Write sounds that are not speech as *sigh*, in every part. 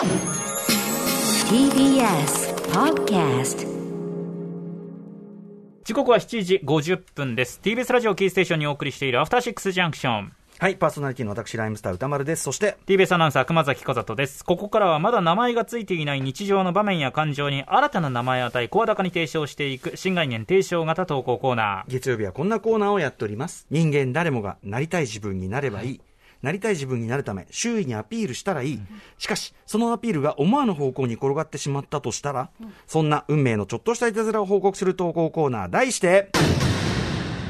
TBS Podcast 時刻は7時50分です TBS ラジオキーステーションにお送りしているアフターシックスジャンクションはい、パーソナリティの私、ライムスター歌丸です。そして、TBS アナウンサー熊崎和人ですここからはまだ名前がついていない日常の場面や感情に新たな名前を与え声高に提唱していく新概念提唱型投稿コーナー月曜日はこんなコーナーをやっております。人間誰もがなりたい自分になればいい。なりたい自分になるため、周囲にアピールしたらいい。しかし、そのアピールが思わぬ方向に転がってしまったとしたら、そんな運命のちょっとしたいたずらを報告する投稿コーナー、題して、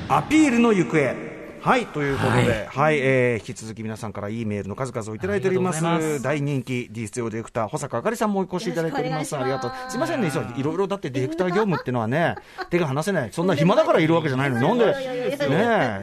アピールの行方。はい、ということで、はい、えー引き続き皆さんからいいメールの数々をいただいております。ます大人気テオディレクター、保坂あかりさんもお越しいただいております。ありがとう。すいませんね、いろいろだってディレクター業務っていうのはね、手が離せない。そんな暇だからいるわけじゃないの *laughs* に、なんで、ね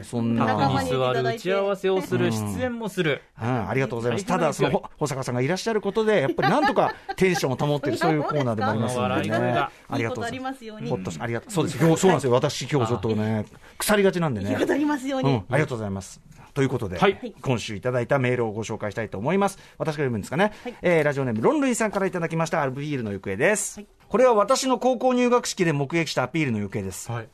え、そんな。タに座る打ち合わせをする出演もするうん、ありがとうございます。ただ、その、ほ保坂さんがいらっしゃることで、やっぱりなんとかテンションを保っている、そういうコーナーでもありますのでねが。ありがとうございますほっとし、ありがとう。そうです。今日、そうなんですよ。私、今日ちょっとね、腐りがちなんでね。ありますように。うん、ありがとうございます。ということで、はい。今週いただいたメールをご紹介したいと思います。私が読むんですかね。えーラジオネーム、ロンルイさんからいただきました、アルビールの行方です。これは私の高校入学式で目撃したアピールの行方です。はい。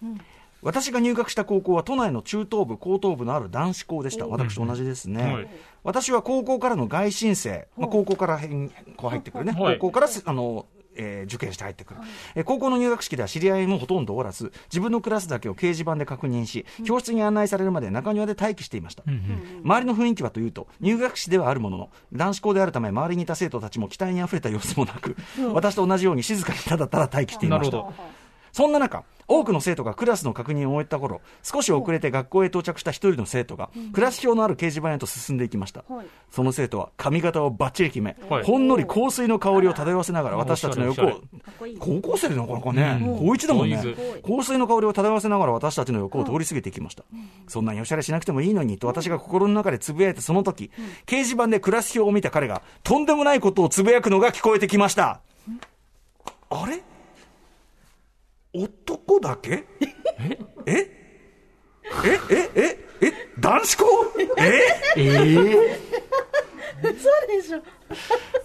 私が入学した高校は都内の中東部、高東部のある男子校でした。私と同じですね。はい。私は高校からの外申生、まあ、高校から変こう入ってくるね、はい。高校からすあの、えー受験して入ってくる、えー高校の入学式では知り合いもほとんどおらず、自分のクラスだけを掲示板で確認し、教室に案内されるまで中庭で待機していました。周りの雰囲気はというと、入学式ではあるものの、男子校であるため、周りにいた生徒たちも期待にあふれた様子もなく、私と同じように静かにただただ待機していました。なるほ。どそんな中、多くの生徒がクラスの確認を終えた頃、少し遅れて学校へ到着した一人の生徒が、クラス表のある掲示板へと進んでいきました。はい。その生徒は髪型をバッチリ決め、はい。ほんのり香水の香りを漂わせながら私たちの横を高校生でなかなかね、高1だもんね。香水の香りを漂わせながら私たちの横を通り過ぎていきました。そんなにおしゃれしなくてもいいのにと私が心の中でつぶやいたその時、掲示板でクラス表を見た彼が、とんでもないことをつぶやくのが聞こえてきました。あれ？男だけ？え？え？え？え？え？男子校？え？そうでしょ。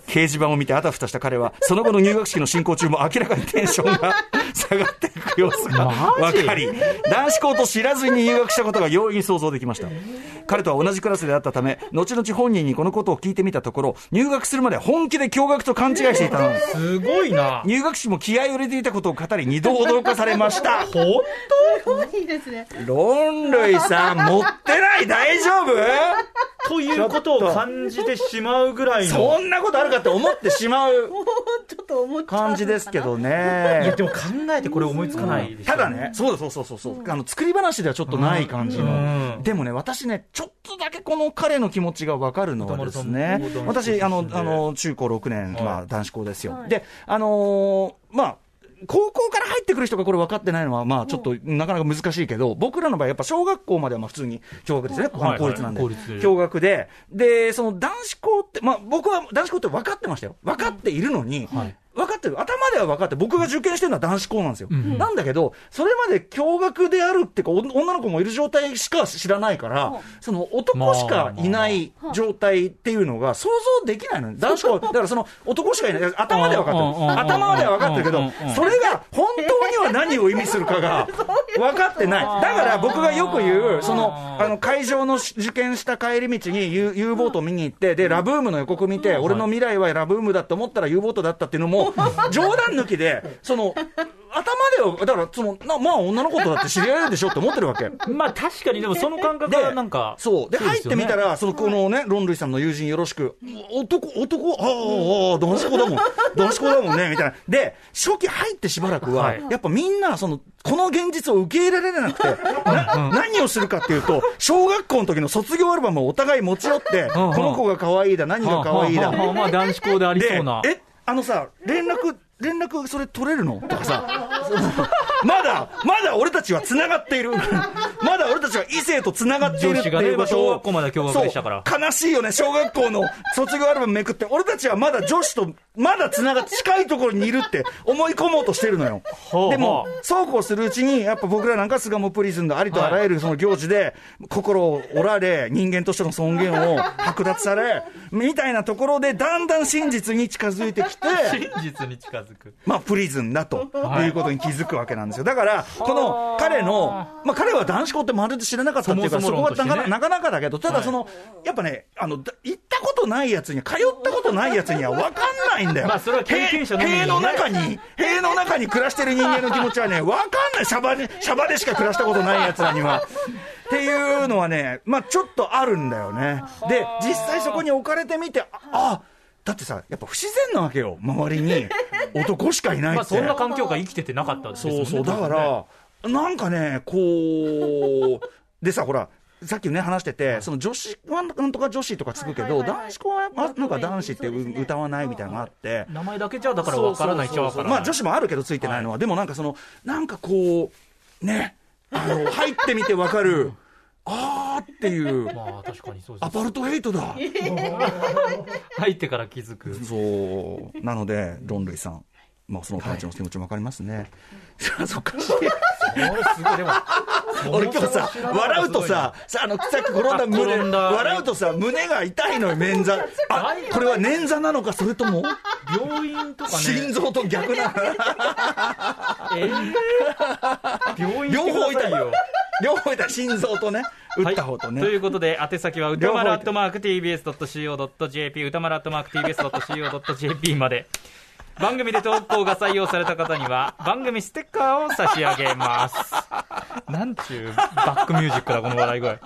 掲示板を見てあたふたした彼は、その後の入学式の進行中も明らかにテンションが下がっていく様子が分かり、男子校と知らずに入学したことが容易に想像できました。彼とは同じクラスであったため、後々本人にこのことを聞いてみたところ、入学するまで本気で驚愕と勘違いしていたのです。すごいな入学式も気合を入れていたことを語り、二度驚かされました。ほんすごいですね。ロンルイさん、持ってない？大丈夫？ということを感じてしまうぐらいのそんなことあるかって思ってしまう *laughs* もうちょっと思っちゃう感じですけどいねや。でも考えてこれ思いつかないただね、そうだそうそうそうそう、あの作り話ではちょっとない感じの、うん。でもね、私ね、ちょっとだけこの彼の気持ちが分かるのはですね私、あのあの中高6年、はいまあ、男子校ですよ。はいで、あのーまあ高校から入ってくる人がこれ分かってないのは、まあちょっとなかなか難しいけど、僕らの場合、やっぱ小学校まではまあ普通に共学ですね、はい公立なんで、共学で、で、その男子校って、まあ僕は男子校って分かってましたよ。分かっているのに、はい。分かってる。頭では分かって、僕が受験してるのは男子校なんですよ。なんだけど、それまで共学であるっていうか、お女の子もいる状態しか知らないから、その男しかいない状態っていうのが想像できないのよ。男子校、*laughs* だからその男しかいない。頭では分かってうんうんうんる。頭までは分かってるけどそれが本当には何を意味するかが *laughs* 分かってない。だから僕がよく言う、その、あの、会場の受験した帰り道に U, U ボート見に行って、で、ラブームの予告見て、俺の未来はラブームだと思ったら U ボートだったっていうのも、*laughs* 冗談抜きで、その、頭では、だから、その、なまあ女の子とだって知り合えるでしょって思ってるわけ。*laughs* まあ確かにでもその感覚ではなんかそう。で、入ってみたら、その、このね、ロンルイさんの友人よろしく、男、男、ああ、ああ、男子校だもん。男子校だもんね、みたいな。で、初期入ってしばらくは、はい。やっぱみんな、その、この現実を受け入れられなくて、な何をするかっていうと、小学校の時の卒業アルバムをお互い持ち寄って、んこの子が可愛いだ、何が可愛いだ。まあ男子校でありそうな。でえ、あのさ、連絡、連絡それ取れるの？とかさ、*laughs* まだ、まだ俺たちは繋がっている。まだ俺たちは異性と繋がっている。っていうこと。を。女子がね小学校まで共学でしたから。そう。悲しいよね、小学校の卒業アルバムめくって、俺たちはまだ女子とまだ繋がって近いところにいるって思い込もうとしてるのよ。でも、そうこうするうちに、やっぱ僕らなんか巣鴨プリズンのありとあらゆるその行事で、心を折られ、人間としての尊厳を剥奪され、みたいなところで、だんだん真実に近づいてきて、真実に近づく。まあ、プリズンだとはい。いうことに気づくわけなんですよ。だから、この彼の、まあ、彼は男子校ってまるで知らなかったっていうか、そそこはなかなかだけど、ただその、やっぱね、あの、だ行ったことないやつに、通ったことないやつには分かんないんだよ。まあそれは経験者の塀の中に、塀の中に暮らしてる人間の気持ちはね、分かんない。シャバで、シャバでしか暮らしたことないやつらには。っていうのはね、まあちょっとあるんだよね。で、実際そこに置かれてみて、あ、あだってさ、やっぱ不自然なわけよ。周りに男しかいないって。まあそんな環境が生きててなかったですもんね。そうそう、だから、なんかね、こう、でさ、ほら、さっきね、話してて、その女子、なんとか女子とかつくけど、はいはいはい男子校は、あなんか男子ってう歌わないみたいなのがあって、名前だけじゃだから分からないっちゃ分からない。まあ女子もあるけどついてないのは、でもなんかその、なんかこう、ね、あの、*laughs* 入ってみてわかる、あーっていう、まあ確かにそうです。アパルトヘイトだ。*laughs* 入ってから気づく。そう。なので、ロンルイさん。まあ、その感じの気持ちもわかりますね。*laughs* そっかしい。俺すごい、でも。*laughs* 俺今日さ、笑うとさ、さあの、さっき転んだ胸、笑うとさ、胸が痛いのよ、捻挫。*laughs* あ、これは捻挫なのか、それとも、病院とかね。心臓と逆な、*laughs* えー病院両方痛いよ。両方痛い、心臓とね、打った方とね。はいということで、宛先は歌丸両方アットマーク TBS.CO.JP、歌丸アットマーク TBS.CO.JP まで。番組で投稿が採用された方には、番組ステッカーを差し上げます。なんちゅうバックミュージックだ、この笑い声。